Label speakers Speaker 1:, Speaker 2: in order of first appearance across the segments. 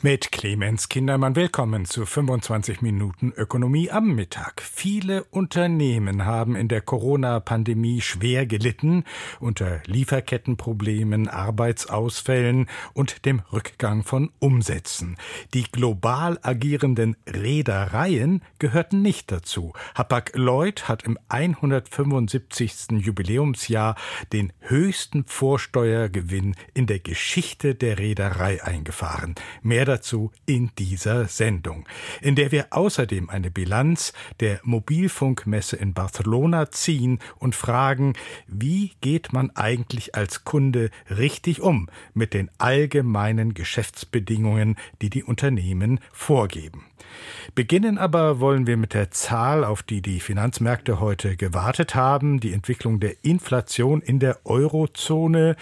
Speaker 1: Mit Clemens Kindermann willkommen zu 25 Minuten Ökonomie am Mittag. Viele Unternehmen haben in der Corona-Pandemie schwer gelitten unter Lieferkettenproblemen, Arbeitsausfällen und dem Rückgang von Umsätzen. Die global agierenden Reedereien gehörten nicht dazu. Hapag-Lloyd hat im 175. Jubiläumsjahr den höchsten Vorsteuergewinn in der Geschichte der Reederei eingefahren. Mehr dazu in dieser Sendung, in der wir außerdem eine Bilanz der Mobilfunkmesse in Barcelona ziehen und fragen, wie geht man eigentlich als Kunde richtig um mit den allgemeinen Geschäftsbedingungen, die die Unternehmen vorgeben. Beginnen aber wollen wir mit der Zahl, auf die die Finanzmärkte heute gewartet haben, die Entwicklung der Inflation in der Eurozone,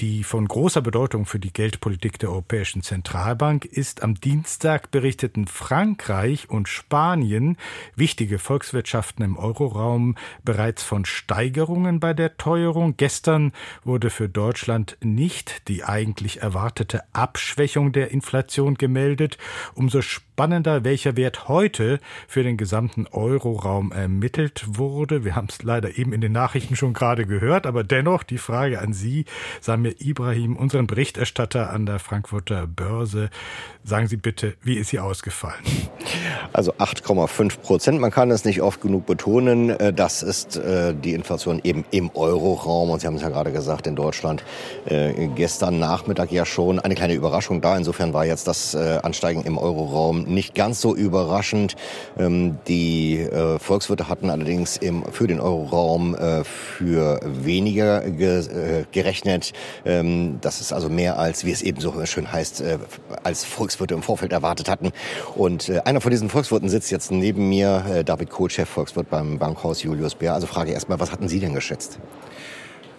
Speaker 1: die von großer Bedeutung für die Geldpolitik der Europäischen Zentralbank ist. Am Dienstag berichteten Frankreich und Spanien, wichtige Volkswirtschaften im Euroraum, bereits von Steigerungen bei der Teuerung. Gestern wurde für Deutschland nicht die eigentlich erwartete Abschwächung der Inflation gemeldet. Umso spannender, welcher Wert heute für den gesamten Euroraum ermittelt wurde. Wir haben es leider eben in den Nachrichten schon gerade gehört, aber dennoch die Frage an Sie, Samir Ibrahim, unseren Berichterstatter an der Frankfurter Börse. Sagen Sie bitte, wie ist sie ausgefallen?
Speaker 2: Also 8,5 Prozent. Man kann es nicht oft genug betonen. Äh, das ist äh, die Inflation eben im Euroraum. Und Sie haben es ja gerade gesagt, in Deutschland äh, gestern Nachmittag ja schon eine kleine Überraschung da. Insofern war jetzt das Ansteigen im Euroraum nicht ganz so überraschend. Ähm, die äh, Volkswirte hatten allerdings im, für den Euroraum äh, für weniger ge, äh, gerechnet. Ähm, das ist also mehr als, wie es eben so schön heißt, als Volkswirte im Vorfeld erwartet hatten. Und einer von diesen Volkswirten sitzt jetzt neben mir, David Kohl, Chef Volkswirt beim Bankhaus Julius Bär. Also frage erstmal, was hatten Sie denn geschätzt?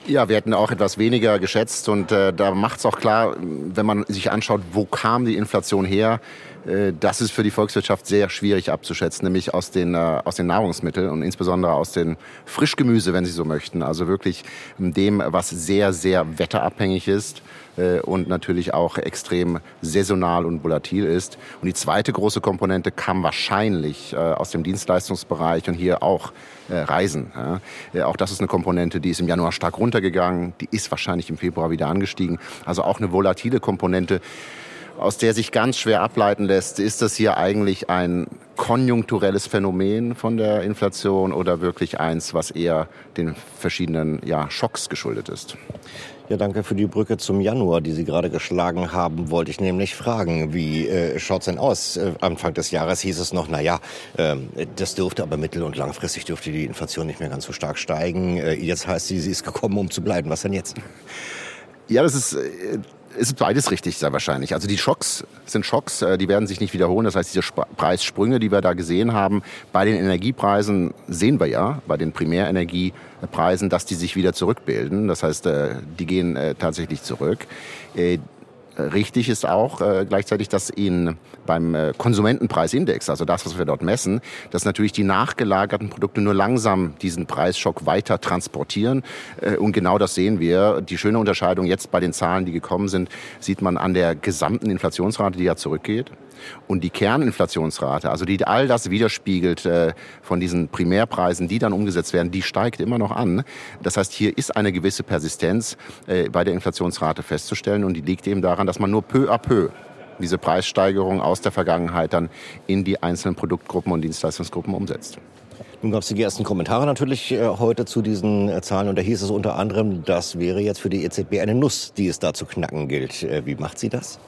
Speaker 3: Ja, wir hätten auch etwas weniger geschätzt und äh, da macht es auch klar, wenn man sich anschaut, wo kam die Inflation her, das ist für die Volkswirtschaft sehr schwierig abzuschätzen, nämlich aus den, äh, aus den Nahrungsmitteln und insbesondere aus den Frischgemüse, wenn Sie so möchten. Also wirklich dem, was sehr, sehr wetterabhängig ist äh, und natürlich auch extrem saisonal und volatil ist. Und die zweite große Komponente kam wahrscheinlich aus dem Dienstleistungsbereich und hier auch Reisen. Auch das ist eine Komponente, die ist im Januar stark runtergegangen, die ist wahrscheinlich im Februar wieder angestiegen. Also auch eine volatile Komponente aus der sich ganz schwer ableiten lässt, ist das hier eigentlich ein konjunkturelles Phänomen von der Inflation oder wirklich eins, was eher den verschiedenen ja, Schocks geschuldet ist?
Speaker 2: Ja, danke für die Brücke zum Januar, die Sie gerade geschlagen haben. Wollte ich nämlich fragen, wie äh, schaut's denn aus? Äh, Anfang des Jahres hieß es noch, na ja, äh, das dürfte aber mittel- und langfristig dürfte die Inflation nicht mehr ganz so stark steigen. Äh, jetzt heißt sie, sie ist gekommen, um zu bleiben. Was denn jetzt?
Speaker 3: Ja, das ist äh, ist beides richtig, sehr wahrscheinlich. Also die Schocks sind Schocks, äh, die werden sich nicht wiederholen. Das heißt, diese Preissprünge, die wir da gesehen haben, bei den Energiepreisen sehen wir ja, bei den Primärenergiepreisen, dass die sich wieder zurückbilden. Das heißt, äh, die gehen äh, tatsächlich zurück. Richtig ist auch äh, gleichzeitig, dass in, beim äh, Konsumentenpreisindex, also das, was wir dort messen, dass natürlich die nachgelagerten Produkte nur langsam diesen Preisschock weiter transportieren. Äh, und genau das sehen wir. Die schöne Unterscheidung jetzt bei den Zahlen, die gekommen sind, sieht man an der gesamten Inflationsrate, die ja zurückgeht. Und die Kerninflationsrate, also die all das widerspiegelt äh, von diesen Primärpreisen, die dann umgesetzt werden, die steigt immer noch an. Das heißt, hier ist eine gewisse Persistenz äh, bei der Inflationsrate festzustellen und die liegt eben daran, dass man nur peu à peu diese Preissteigerung aus der Vergangenheit dann in die einzelnen Produktgruppen und Dienstleistungsgruppen umsetzt.
Speaker 2: Nun gab es die ersten Kommentare natürlich äh, heute zu diesen Zahlen und da hieß es unter anderem, das wäre jetzt für die EZB eine Nuss, die es da zu knacken gilt. Wie macht sie das?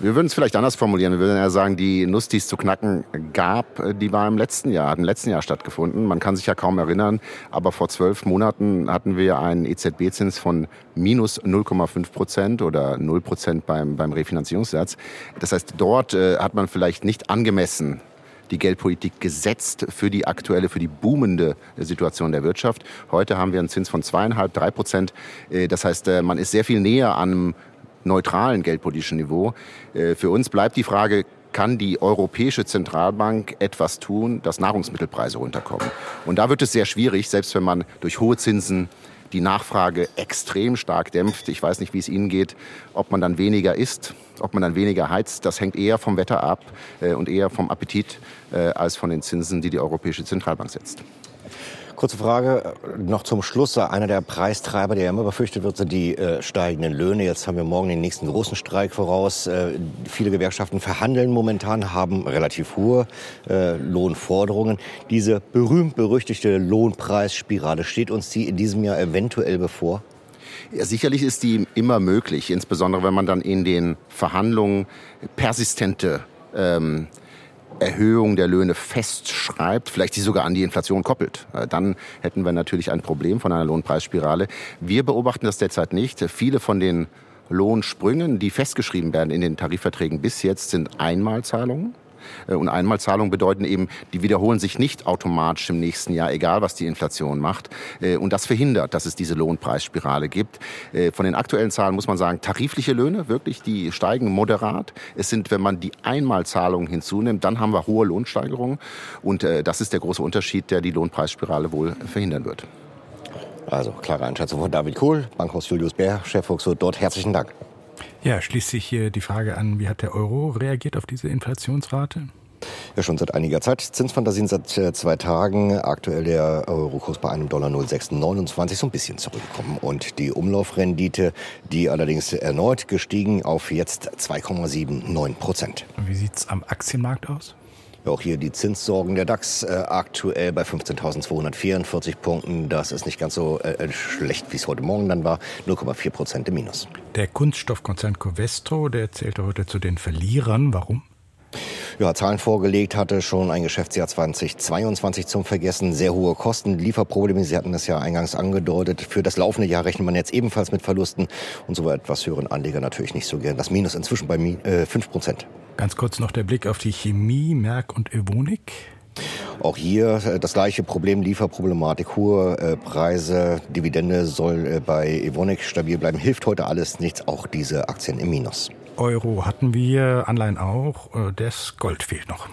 Speaker 3: Wir würden es vielleicht anders formulieren. Wir würden ja sagen, die Nuss, die es zu knacken gab, äh, die war im letzten Jahr, hat im letzten Jahr stattgefunden. Man kann sich ja kaum erinnern, aber vor zwölf Monaten hatten wir einen EZB-Zins von minus 0,5 Prozent oder 0 Prozent beim, beim Refinanzierungssatz. Das heißt, dort äh, hat man vielleicht nicht angemessen die Geldpolitik gesetzt für die aktuelle, für die boomende Situation der Wirtschaft. Heute haben wir einen Zins von zweieinhalb, drei Prozent. Äh, das heißt, äh, man ist sehr viel näher an neutralen geldpolitischen Niveau. Äh, für uns bleibt die Frage, kann die Europäische Zentralbank etwas tun, dass Nahrungsmittelpreise runterkommen? Und da wird es sehr schwierig, selbst wenn man durch hohe Zinsen die Nachfrage extrem stark dämpft. Ich weiß nicht, wie es Ihnen geht, ob man dann weniger isst, ob man dann weniger heizt. Das hängt eher vom Wetter ab äh, und eher vom Appetit äh, als von den Zinsen, die die Europäische Zentralbank setzt.
Speaker 2: Kurze Frage noch zum Schluss. Einer der Preistreiber, der immer befürchtet wird, sind die äh, steigenden Löhne. Jetzt haben wir morgen den nächsten großen Streik voraus. Äh, viele Gewerkschaften verhandeln momentan, haben relativ hohe äh, Lohnforderungen. Diese berühmt-berüchtigte Lohnpreisspirale, steht uns die in diesem Jahr eventuell bevor?
Speaker 3: Ja, sicherlich ist die immer möglich, insbesondere wenn man dann in den Verhandlungen persistente ähm, Erhöhung der Löhne festschreibt, vielleicht die sogar an die Inflation koppelt. Äh, dann hätten wir natürlich ein Problem von einer Lohnpreisspirale. Wir beobachten das derzeit nicht. Viele von den Lohnsprüngen, die festgeschrieben werden in den Tarifverträgen bis jetzt, sind Einmalzahlungen. Äh, und Einmalzahlungen bedeuten eben, die wiederholen sich nicht automatisch im nächsten Jahr, egal was die Inflation macht. Äh, und das verhindert, dass es diese Lohnpreisspirale gibt. Äh, von den aktuellen Zahlen muss man sagen, tarifliche Löhne, wirklich, die steigen moderat. Es sind, wenn man die Einmalzahlungen hinzunimmt, dann haben wir hohe Lohnsteigerungen. Und das ist der große Unterschied, der die Lohnpreisspirale wohl verhindern wird.
Speaker 2: Also klare Einschätzung von David Kohl, Bankhaus Julius Bär, Chefvolkswirt dort. Herzlichen Dank.
Speaker 1: Ja, schließt sich hier die Frage an, wie hat der Euro reagiert auf diese Inflationsrate?
Speaker 2: Ja, schon seit einiger Zeit. Zinsfantasien seit äh, zwei Tagen. Aktuell der Eurokurs bei einem Dollar 0,629 so ein bisschen zurückgekommen. Und die Umlaufrendite, die allerdings erneut gestiegen auf jetzt 2,79 Prozent.
Speaker 1: Wie sieht es am Aktienmarkt aus?
Speaker 2: Auch hier die Zinssorgen der DAX äh, aktuell bei 15.244 Punkten. Das ist nicht ganz so äh, schlecht, wie es heute Morgen dann war. 0,4 Prozent im Minus.
Speaker 1: Der Kunststoffkonzern Covestro, der zählte heute zu den Verlierern. Warum?
Speaker 2: Ja, Zahlen vorgelegt hatte, schon ein Geschäftsjahr 2022 zum Vergessen. Sehr hohe Kosten, Lieferprobleme, Sie hatten das ja eingangs angedeutet. Für das laufende Jahr rechnet man jetzt ebenfalls mit Verlusten und so etwas hören Anleger natürlich nicht so gern. Das Minus inzwischen bei äh, 5 Prozent.
Speaker 1: Ganz kurz noch der Blick auf die Chemie, Merck und Evonik.
Speaker 2: Auch hier äh, das gleiche Problem, Lieferproblematik, hohe äh, Preise, Dividende soll äh, bei Evonik stabil bleiben. Hilft heute alles nichts, auch diese Aktien im Minus.
Speaker 1: Euro hatten wir, Anleihen auch, das Gold fehlt noch.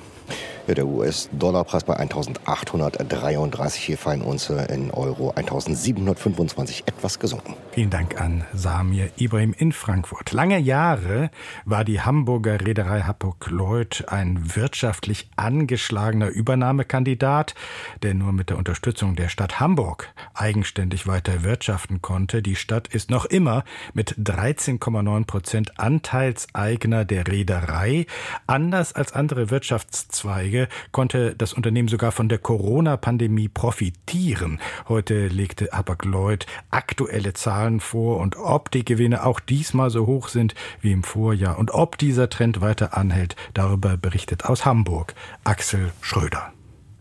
Speaker 2: Ja, der US-Dollar-Preis bei 1833, hier fallen Unze in Euro 1725 etwas gesunken.
Speaker 1: Vielen Dank an Samir Ibrahim in Frankfurt. Lange Jahre war die Hamburger Reederei Hapag-Lloyd ein wirtschaftlich angeschlagener Übernahmekandidat, der nur mit der Unterstützung der Stadt Hamburg eigenständig weiter wirtschaften konnte. Die Stadt ist noch immer mit 13,9 Prozent Anteilseigner der Reederei. Anders als andere Wirtschaftszweige Anzeige konnte das Unternehmen sogar von der Corona-Pandemie profitieren. Heute legte Hapag-Lloyd aktuelle Zahlen vor und ob die Gewinne auch diesmal so hoch sind wie im Vorjahr und ob dieser Trend weiter anhält, darüber berichtet aus Hamburg Axel Schröder.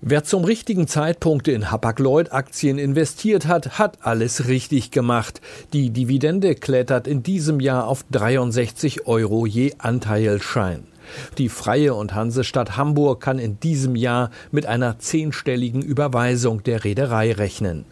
Speaker 4: Wer zum richtigen Zeitpunkt in Hapag-Lloyd-Aktien investiert hat, hat alles richtig gemacht. Die Dividende klettert in diesem Jahr auf 63 Euro je Anteilschein. Die Freie und Hansestadt Hamburg kann in diesem Jahr mit einer zehnstelligen Überweisung der Reederei rechnen.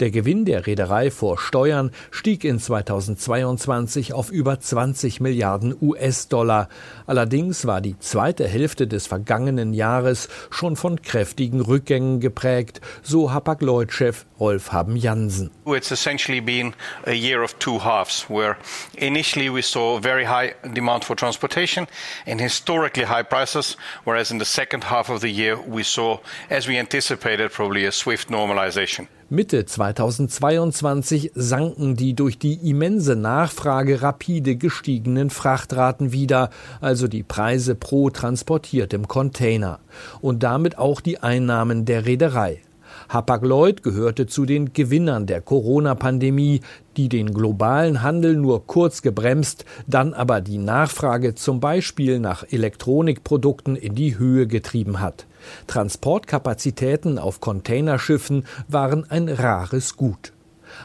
Speaker 4: Der Gewinn der Reederei vor Steuern stieg in 2022 auf über 20 Milliarden US-Dollar. Allerdings war die zweite Hälfte des vergangenen Jahres schon von kräftigen Rückgängen geprägt, so Hapag-Lloyd-Chef Rolf Haben Jansen.
Speaker 5: It's essentially been a year of two halves, where initially we saw very high demand for transportation and historically high prices, whereas in the second half of the year we saw, as we anticipated, probably a swift normalization.
Speaker 4: Mitte 2022 sanken die durch die immense Nachfrage rapide gestiegenen Frachtraten wieder, also die Preise pro transportiertem Container und damit auch die Einnahmen der Reederei. Hapag-Lloyd gehörte zu den Gewinnern der Corona-Pandemie, die den globalen Handel nur kurz gebremst, dann aber die Nachfrage zum Beispiel nach Elektronikprodukten in die Höhe getrieben hat. Transportkapazitäten auf Containerschiffen waren ein rares Gut.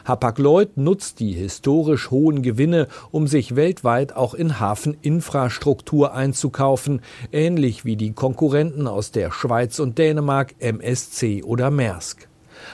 Speaker 4: Hapag-Lloyd nutzt die historisch hohen Gewinne, um sich weltweit auch in Hafeninfrastruktur einzukaufen, ähnlich wie die Konkurrenten aus der Schweiz und Dänemark MSC oder Maersk.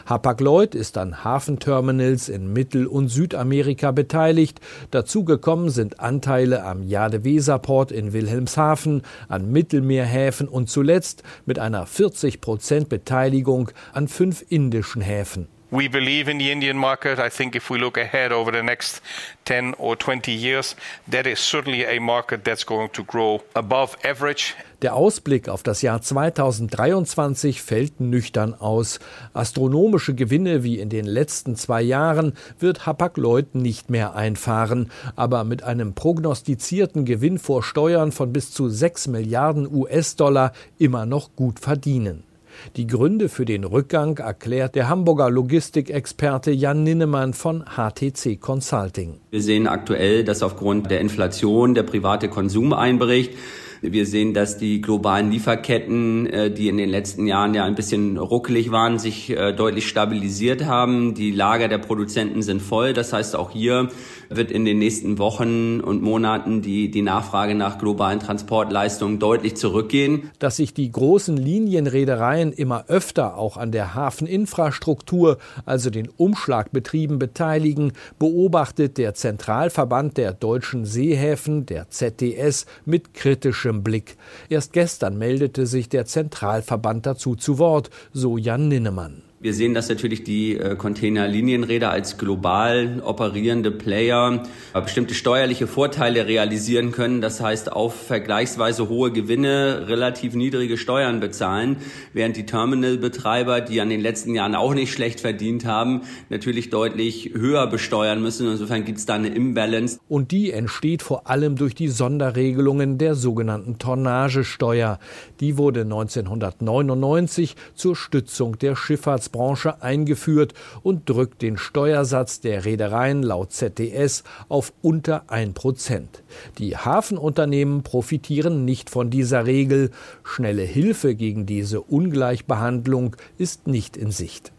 Speaker 4: Hapag-Lloyd ist an Hafenterminals in Mittel- und Südamerika beteiligt. Dazugekommen sind Anteile am Jade-Weser-Port in Wilhelmshaven, an Mittelmeerhäfen und zuletzt mit einer 40 Prozent Beteiligung an fünf indischen Häfen.
Speaker 5: We believe in the Indian market. I think if we look ahead over the next 10 or 20 years, that is certainly a market that's going to grow above average.
Speaker 4: Der Ausblick auf das Jahr 2023 fällt nüchtern aus. Astronomische Gewinne wie in den letzten zwei Jahren wird Hapag-Lloyd nicht mehr einfahren, aber mit einem prognostizierten Gewinn vor Steuern von bis zu 6 Milliarden US-Dollar immer noch gut verdienen. Die Gründe für den Rückgang erklärt der Hamburger Logistikexperte Jan Ninnemann von HTC Consulting.
Speaker 6: Wir sehen aktuell, dass aufgrund der Inflation der private Konsum einbricht. Wir sehen, dass die globalen Lieferketten, äh, die in den letzten Jahren ja ein bisschen ruckelig waren, sich äh, deutlich stabilisiert haben. Die Lager der Produzenten sind voll. Das heißt, auch hier wird in den nächsten Wochen und Monaten die, die Nachfrage nach globalen Transportleistungen deutlich zurückgehen.
Speaker 4: Dass sich die großen Linienreedereien immer öfter auch an der Hafeninfrastruktur, also den Umschlagbetrieben beteiligen, beobachtet der Zentralverband der deutschen Seehäfen, der ZDS, mit kritischem Blick. Erst gestern meldete sich der Zentralverband dazu zu Wort, so Jan Ninnemann.
Speaker 6: Wir sehen, dass natürlich die äh, Containerlinienräder als global operierende Player äh, bestimmte steuerliche Vorteile realisieren können. Das heißt, auf vergleichsweise hohe Gewinne relativ niedrige Steuern bezahlen, während die Terminalbetreiber, die an den letzten Jahren auch nicht schlecht verdient haben, natürlich deutlich höher besteuern müssen. Insofern gibt es da eine Imbalance.
Speaker 4: Und die entsteht vor allem durch die Sonderregelungen der sogenannten Tonnagesteuer. Die wurde 1999 zur Stützung der Schifffahrts Schifffahrtsbranche eingeführt und drückt den Steuersatz der Reedereien laut ZDS auf unter 1 Prozent. Die Hafenunternehmen profitieren nicht von dieser Regel. Schnelle Hilfe gegen diese Ungleichbehandlung ist nicht in Sicht.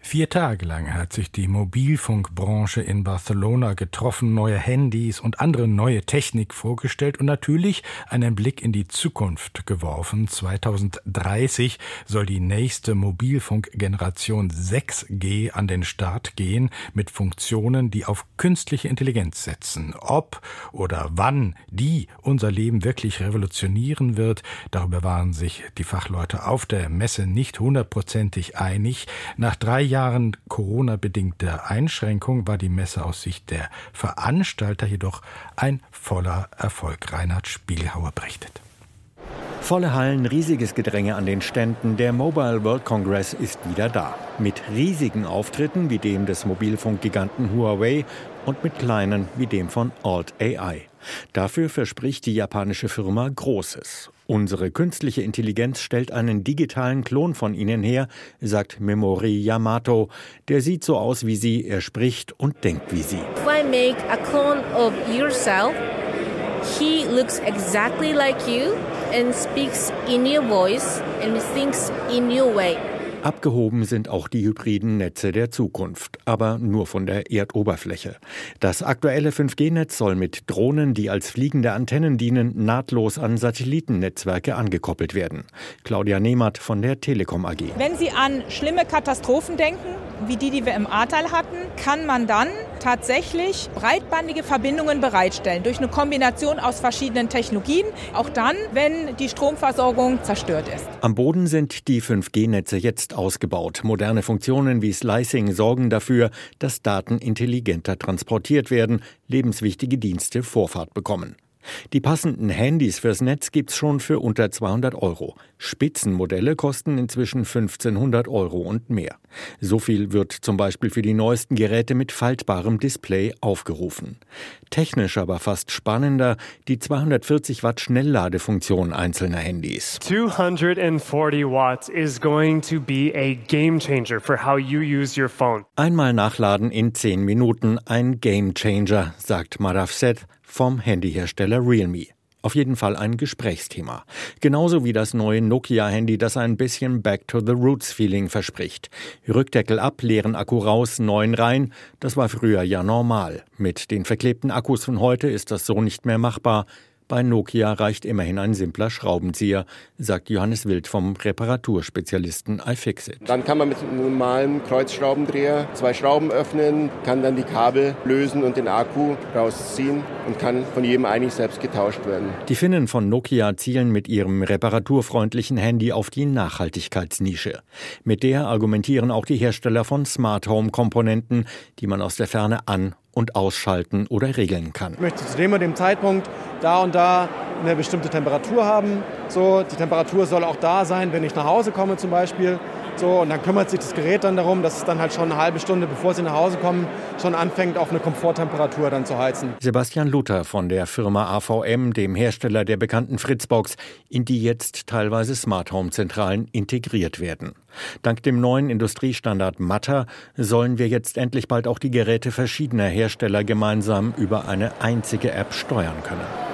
Speaker 1: Vier Tage lang hat sich die Mobilfunkbranche in Barcelona getroffen, neue Handys und andere neue Technik vorgestellt und natürlich einen Blick in die Zukunft geworfen. 2030 soll die nächste Mobilfunkgeneration 6G an den Start gehen mit Funktionen, die auf künstliche Intelligenz setzen. Ob oder wann die unser Leben wirklich revolutionieren wird, darüber waren sich die Fachleute auf der Messe nicht hundertprozentig einig. Nach drei Jahren Corona-bedingter Einschränkung war die Messe aus Sicht der Veranstalter jedoch ein voller Erfolg. Reinhard Spielhauer berichtet.
Speaker 7: Volle Hallen, riesiges Gedränge an den Ständen. Der Mobile World Congress ist wieder da. Mit riesigen Auftritten wie dem des Mobilfunkgiganten Huawei und mit kleinen wie dem von Alt AI. Dafür verspricht die japanische Firma Großes. Unsere künstliche Intelligenz stellt einen digitalen Klon von ihnen her, sagt Memori Yamato. Der sieht so aus wie sie, er spricht und denkt wie sie. If I make a clone of yourself, he looks exactly like you and speaks in your voice and thinks in your way. Abgehoben sind auch die hybriden Netze der Zukunft, aber nur von der Erdoberfläche. Das aktuelle 5G-Netz soll mit Drohnen, die als fliegende Antennen dienen, nahtlos an Satellitennetzwerke angekoppelt werden. Claudia Nehmert von der Telekom AG.
Speaker 8: Wenn Sie an schlimme Katastrophen denken, wie die, die wir im Ahrtal hatten, kann man dann tatsächlich breitbandige Verbindungen bereitstellen durch eine Kombination aus verschiedenen Technologien, auch dann, wenn die Stromversorgung zerstört ist.
Speaker 7: Am Boden sind die 5G-Netze jetzt ausgebaut. Moderne Funktionen wie Slicing sorgen dafür, dass Daten intelligenter transportiert werden, lebenswichtige Dienste Vorfahrt bekommen. Die passenden Handys fürs Netz gibt's schon für unter 200 Euro. Spitzenmodelle kosten inzwischen 1500 Euro und mehr. So viel wird zum Beispiel für die neuesten Geräte mit faltbarem Display aufgerufen. Technisch aber fast spannender die 240 Watt Schnellladefunktion einzelner Handys. 240 watts is going to be a game changer for how you use your phone. Einmal nachladen in 10 Minuten, ein Game Changer, sagt Marav Seth, vom Handyhersteller Realme. Auf jeden Fall ein Gesprächsthema. Genauso wie das neue Nokia-Handy, das ein bisschen Back to the Roots-Feeling verspricht. Rückdeckel ab, leeren Akku raus, neuen rein. Das war früher ja normal. Mit den verklebten Akkus von heute ist das so nicht mehr machbar. Bei Nokia reicht immerhin ein simpler Schraubenzieher, sagt Johannes Wild vom Reparaturspezialisten iFixit.
Speaker 9: Dann kann man mit einem normalen Kreuzschraubendreher zwei Schrauben öffnen, kann dann die Kabel lösen und den Akku rausziehen und kann von jedem eigentlich selbst getauscht werden.
Speaker 7: Die Finnen von Nokia zielen mit ihrem reparaturfreundlichen Handy auf die Nachhaltigkeitsnische. Mit der argumentieren auch die Hersteller von Smart Home Komponenten, die man aus der Ferne an und ausschalten oder regeln kann.
Speaker 10: Ich möchte zu dem und dem Zeitpunkt da und da eine bestimmte Temperatur haben. So, die Temperatur soll auch da sein, wenn ich nach Hause komme zum Beispiel. So, und dann kümmert sich das Gerät dann darum, dass es dann halt schon eine halbe Stunde, bevor sie nach Hause kommen, schon anfängt, auf eine Komforttemperatur dann zu heizen.
Speaker 7: Sebastian Luther von der Firma AVM, dem Hersteller der bekannten Fritzbox, in die jetzt teilweise Smart Home Zentralen integriert werden. Dank dem neuen Industriestandard Matter sollen wir jetzt endlich bald auch die Geräte verschiedener Hersteller gemeinsam über eine einzige App steuern können.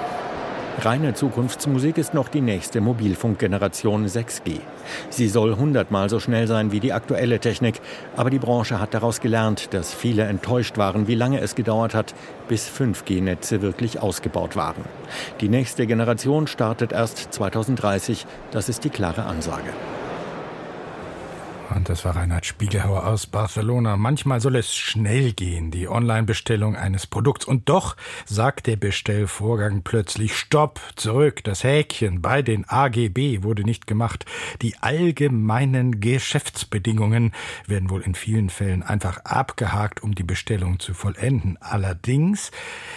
Speaker 7: Reine Zukunftsmusik ist noch die nächste Mobilfunkgeneration 6G. Sie soll hundertmal so schnell sein wie die aktuelle Technik, aber die Branche hat daraus gelernt, dass viele enttäuscht waren, wie lange es gedauert hat, bis 5G-Netze wirklich ausgebaut waren. Die nächste Generation startet erst 2030, das ist die klare Ansage.
Speaker 1: Und das war Reinhard Spiegelhauer aus Barcelona. Manchmal soll es schnell gehen, die Online-Bestellung eines Produkts. Und doch sagt der Bestellvorgang plötzlich Stopp, zurück. Das Häkchen bei den AGB wurde nicht gemacht. Die allgemeinen Geschäftsbedingungen werden wohl in vielen Fällen einfach abgehakt, um die Bestellung zu vollenden. Allerdings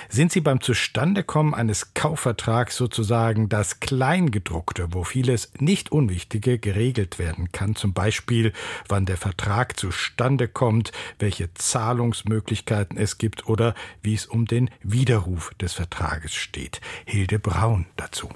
Speaker 1: sind sie beim Zustandekommen eines Kaufvertrags sozusagen das Kleingedruckte, wo vieles nicht Unwichtige geregelt werden kann. Zum Beispiel wann der Vertrag zustande kommt, welche Zahlungsmöglichkeiten es gibt oder wie es um den Widerruf des Vertrages steht. Hilde Braun dazu.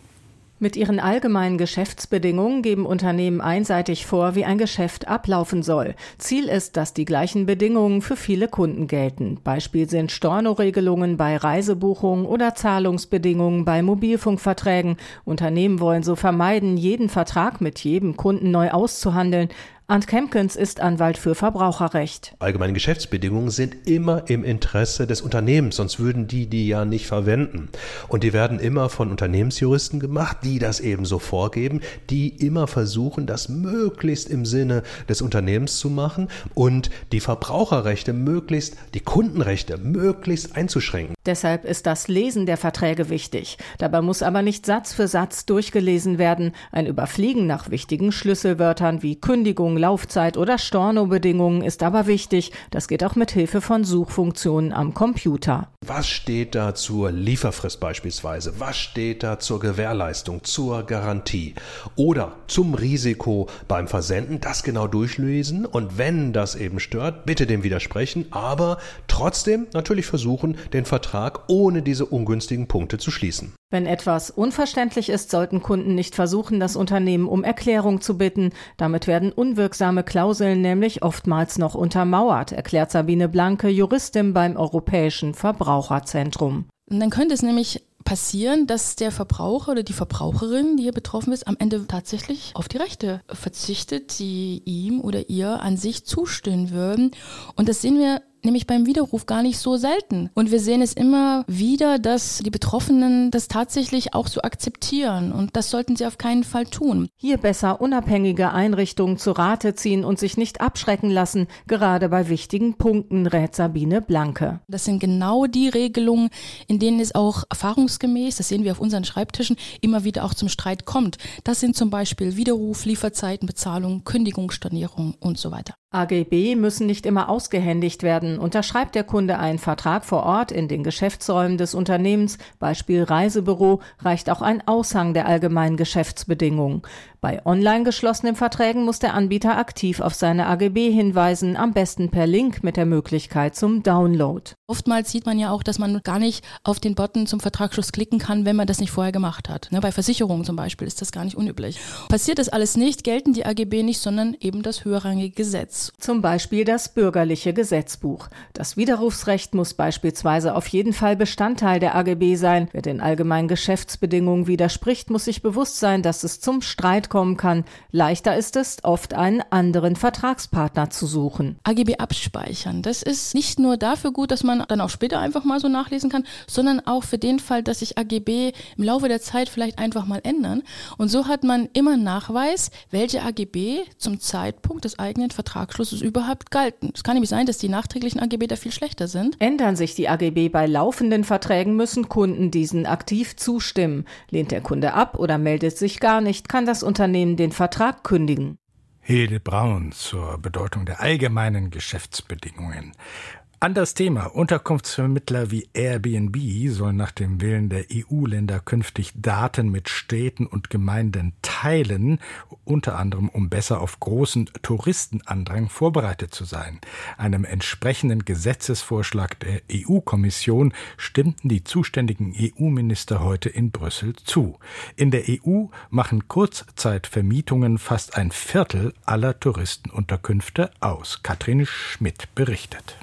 Speaker 11: Mit ihren allgemeinen Geschäftsbedingungen geben Unternehmen einseitig vor, wie ein Geschäft ablaufen soll. Ziel ist, dass die gleichen Bedingungen für viele Kunden gelten. Beispiel sind Stornoregelungen bei Reisebuchungen oder Zahlungsbedingungen bei Mobilfunkverträgen. Unternehmen wollen so vermeiden, jeden Vertrag mit jedem Kunden neu auszuhandeln. Arndt Kempkens ist Anwalt für Verbraucherrecht.
Speaker 12: Allgemeine Geschäftsbedingungen sind immer im Interesse des Unternehmens, sonst würden die die ja nicht verwenden. Und die werden immer von Unternehmensjuristen gemacht, die das eben so vorgeben, die immer versuchen, das möglichst im Sinne des Unternehmens zu machen und die Verbraucherrechte möglichst, die Kundenrechte möglichst einzuschränken.
Speaker 11: Deshalb ist das Lesen der Verträge wichtig. Dabei muss aber nicht Satz für Satz durchgelesen werden. Ein Überfliegen nach wichtigen Schlüsselwörtern wie Kündigung, Laufzeit oder Stornobedingungen ist aber wichtig. Das geht auch mit Hilfe von Suchfunktionen am Computer.
Speaker 12: Was steht da zur Lieferfrist beispielsweise? Was steht da zur Gewährleistung, zur Garantie oder zum Risiko beim Versenden? Das genau durchlesen und wenn das eben stört, bitte dem widersprechen, aber trotzdem natürlich versuchen, den Vertrag ohne diese ungünstigen Punkte zu schließen.
Speaker 11: Wenn etwas unverständlich ist, sollten Kunden nicht versuchen, das Unternehmen um Erklärung zu bitten. Damit werden unwirksame Klauseln nämlich oftmals noch untermauert, erklärt Sabine Blanke, Juristin beim Europäischen Verbraucherzentrum.
Speaker 13: Und dann könnte es nämlich passieren, dass der Verbraucher oder die Verbraucherin, die hier betroffen ist, am Ende tatsächlich auf die Rechte verzichtet, die ihm oder ihr an sich zustehen würden. Und das sehen wir nämlich beim Widerruf gar nicht so selten. Und wir sehen es immer wieder, dass die Betroffenen das tatsächlich auch so akzeptieren. Und das sollten sie auf keinen Fall tun.
Speaker 11: Hier besser unabhängige Einrichtungen zu Rate ziehen und sich nicht abschrecken lassen, gerade bei wichtigen Punkten, rät Sabine Blanke.
Speaker 13: Das sind genau die Regelungen, in denen es auch erfahrungsgemäß, das sehen wir auf unseren Schreibtischen, immer wieder auch zum Streit kommt. Das sind zum Beispiel Widerruf, Lieferzeiten, Bezahlung, Kündigungsstornierung und so weiter.
Speaker 11: AGB müssen nicht immer ausgehändigt werden. Unterschreibt der Kunde einen Vertrag vor Ort in den Geschäftsräumen des Unternehmens, Beispiel Reisebüro, reicht auch ein Aushang der allgemeinen Geschäftsbedingungen. Bei online geschlossenen Verträgen muss der Anbieter aktiv auf seine AGB hinweisen, am besten per Link mit der Möglichkeit zum Download.
Speaker 13: Oftmals sieht man ja auch, dass man gar nicht auf den Button zum Vertragsschluss klicken kann, wenn man das nicht vorher gemacht hat. Ne, bei Versicherungen zum Beispiel ist das gar nicht unüblich. Passiert das alles nicht, gelten die AGB nicht, sondern eben das höherrangige Gesetz.
Speaker 11: Zum Beispiel das bürgerliche Gesetzbuch. Das Widerrufsrecht muss beispielsweise auf jeden Fall Bestandteil der AGB sein. Wer den allgemeinen Geschäftsbedingungen widerspricht, muss sich bewusst sein, dass es zum Streit kommen kann. Leichter ist es, oft einen anderen Vertragspartner zu suchen.
Speaker 13: AGB abspeichern, das ist nicht nur dafür gut, dass man dann auch später einfach mal so nachlesen kann, sondern auch für den Fall, dass sich AGB im Laufe der Zeit vielleicht einfach mal ändern. Und so hat man immer Nachweis, welche AGB zum Zeitpunkt des eigenen Vertragsschlusses überhaupt galten. Es kann nämlich sein, dass die nachträglichen AGB da viel schlechter sind.
Speaker 11: Ändern sich die AGB bei laufenden Verträgen, müssen Kunden diesen aktiv zustimmen. Lehnt der Kunde ab oder meldet sich gar nicht, kann das Unternehmen den Vertrag kündigen.
Speaker 1: Hilde Braun zur Bedeutung der allgemeinen Geschäftsbedingungen. Anderes Thema. Unterkunftsvermittler wie Airbnb sollen nach dem Willen der EU-Länder künftig Daten mit Städten und Gemeinden teilen, unter anderem um besser auf großen Touristenandrang vorbereitet zu sein. Einem entsprechenden Gesetzesvorschlag der EU-Kommission stimmten die zuständigen EU-Minister heute in Brüssel zu. In der EU machen Kurzzeitvermietungen fast ein Viertel aller Touristenunterkünfte aus. Katrin Schmidt berichtet.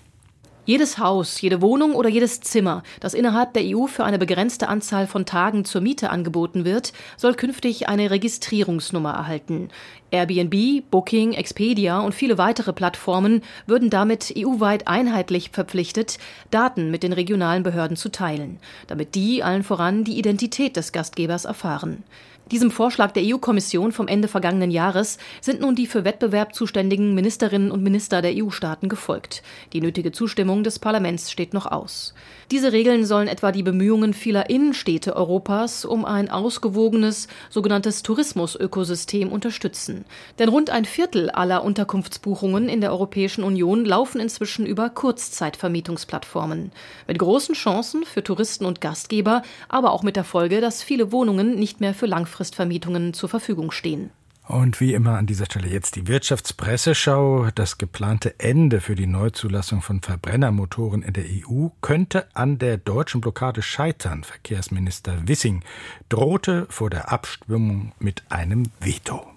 Speaker 14: Jedes Haus, jede Wohnung oder jedes Zimmer, das innerhalb der EU für eine begrenzte Anzahl von Tagen zur Miete angeboten wird, soll künftig eine Registrierungsnummer erhalten. Airbnb, Booking, Expedia und viele weitere Plattformen würden damit EU-weit einheitlich verpflichtet, Daten mit den regionalen Behörden zu teilen, damit die allen voran die Identität des Gastgebers erfahren. Diesem Vorschlag der EU-Kommission vom Ende vergangenen Jahres sind nun die für Wettbewerb zuständigen Ministerinnen und Minister der EU-Staaten gefolgt. Die nötige Zustimmung des Parlaments steht noch aus. Diese Regeln sollen etwa die Bemühungen vieler Innenstädte Europas um ein ausgewogenes sogenanntes Tourismusökosystem unterstützen. Denn rund ein Viertel aller Unterkunftsbuchungen in der Europäischen Union laufen inzwischen über Kurzzeitvermietungsplattformen. Mit großen Chancen für Touristen und Gastgeber, aber auch mit der Folge, dass viele Wohnungen nicht mehr für Langfristvermietungen zur Verfügung stehen.
Speaker 1: Und wie immer an dieser Stelle jetzt die Wirtschaftspresseschau. Das geplante Ende für die Neuzulassung von Verbrennermotoren in der EU könnte an der deutschen Blockade scheitern. Verkehrsminister Wissing drohte vor der Abstimmung mit einem Veto.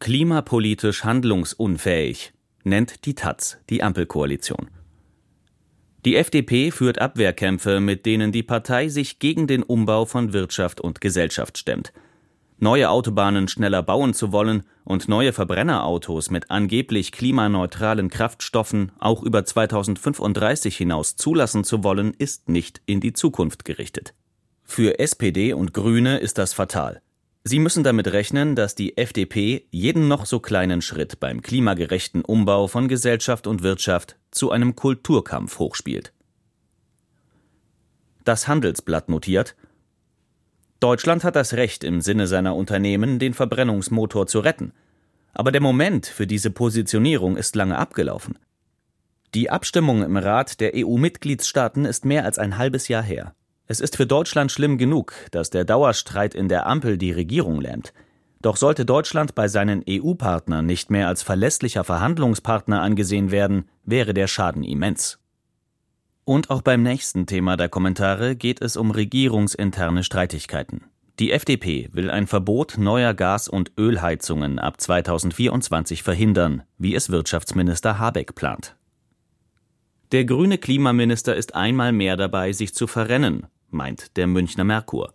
Speaker 15: Klimapolitisch handlungsunfähig, nennt die Taz die Ampelkoalition. Die FDP führt Abwehrkämpfe, mit denen die Partei sich gegen den Umbau von Wirtschaft und Gesellschaft stemmt neue Autobahnen schneller bauen zu wollen und neue Verbrennerautos mit angeblich klimaneutralen Kraftstoffen auch über 2035 hinaus zulassen zu wollen, ist nicht in die Zukunft gerichtet. Für SPD und Grüne ist das fatal. Sie müssen damit rechnen, dass die FDP jeden noch so kleinen Schritt beim klimagerechten Umbau von Gesellschaft und Wirtschaft zu einem Kulturkampf hochspielt. Das Handelsblatt notiert, Deutschland hat das Recht, im Sinne seiner Unternehmen den Verbrennungsmotor zu retten. Aber der Moment für diese Positionierung ist lange abgelaufen. Die Abstimmung im Rat der EU-Mitgliedstaaten ist mehr als ein halbes Jahr her. Es ist für Deutschland schlimm genug, dass der Dauerstreit in der Ampel die Regierung lähmt. Doch sollte Deutschland bei seinen EU-Partnern nicht mehr als verlässlicher Verhandlungspartner angesehen werden, wäre der Schaden immens. Und auch beim nächsten Thema der Kommentare geht es um regierungsinterne Streitigkeiten. Die FDP will ein Verbot neuer Gas- und Ölheizungen ab 2024 verhindern, wie es Wirtschaftsminister Habeck plant. Der grüne Klimaminister ist einmal mehr dabei, sich zu verrennen, meint der Münchner Merkur.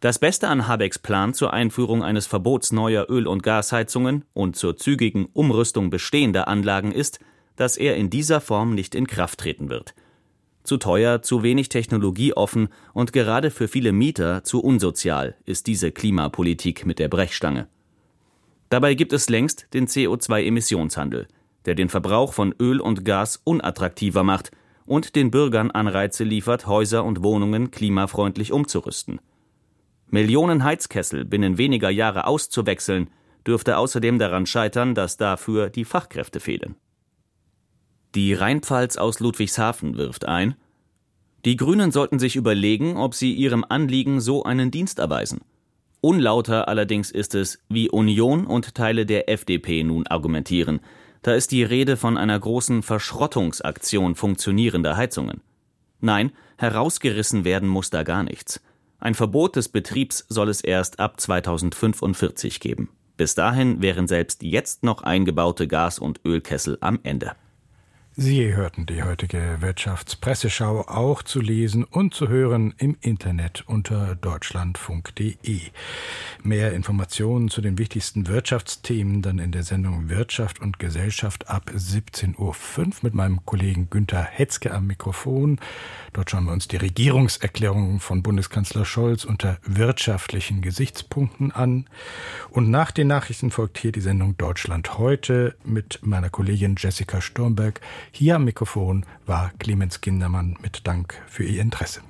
Speaker 15: Das Beste an Habecks Plan zur Einführung eines Verbots neuer Öl- und Gasheizungen und zur zügigen Umrüstung bestehender Anlagen ist, dass er in dieser Form nicht in Kraft treten wird. Zu teuer, zu wenig technologieoffen und gerade für viele Mieter zu unsozial ist diese Klimapolitik mit der Brechstange. Dabei gibt es längst den CO2-Emissionshandel, der den Verbrauch von Öl und Gas unattraktiver macht und den Bürgern Anreize liefert, Häuser und Wohnungen klimafreundlich umzurüsten. Millionen Heizkessel binnen weniger Jahre auszuwechseln, dürfte außerdem daran scheitern, dass dafür die Fachkräfte fehlen. Die Rheinpfalz aus Ludwigshafen wirft ein, die Grünen sollten sich überlegen, ob sie ihrem Anliegen so einen Dienst erweisen. Unlauter allerdings ist es, wie Union und Teile der FDP nun argumentieren. Da ist die Rede von einer großen Verschrottungsaktion funktionierender Heizungen. Nein, herausgerissen werden muss da gar nichts. Ein Verbot des Betriebs soll es erst ab 2045 geben. Bis dahin wären selbst jetzt noch eingebaute Gas- und Ölkessel am Ende.
Speaker 1: Sie hörten die heutige Wirtschaftspresseschau auch zu lesen und zu hören im Internet unter deutschlandfunk.de. Mehr Informationen zu den wichtigsten Wirtschaftsthemen dann in der Sendung Wirtschaft und Gesellschaft ab 17.05 Uhr mit meinem Kollegen Günther Hetzke am Mikrofon. Dort schauen wir uns die Regierungserklärung von Bundeskanzler Scholz unter wirtschaftlichen Gesichtspunkten an. Und nach den Nachrichten folgt hier die Sendung Deutschland heute mit meiner Kollegin Jessica Sturmberg. Hier am Mikrofon war Clemens Kindermann mit Dank für Ihr Interesse.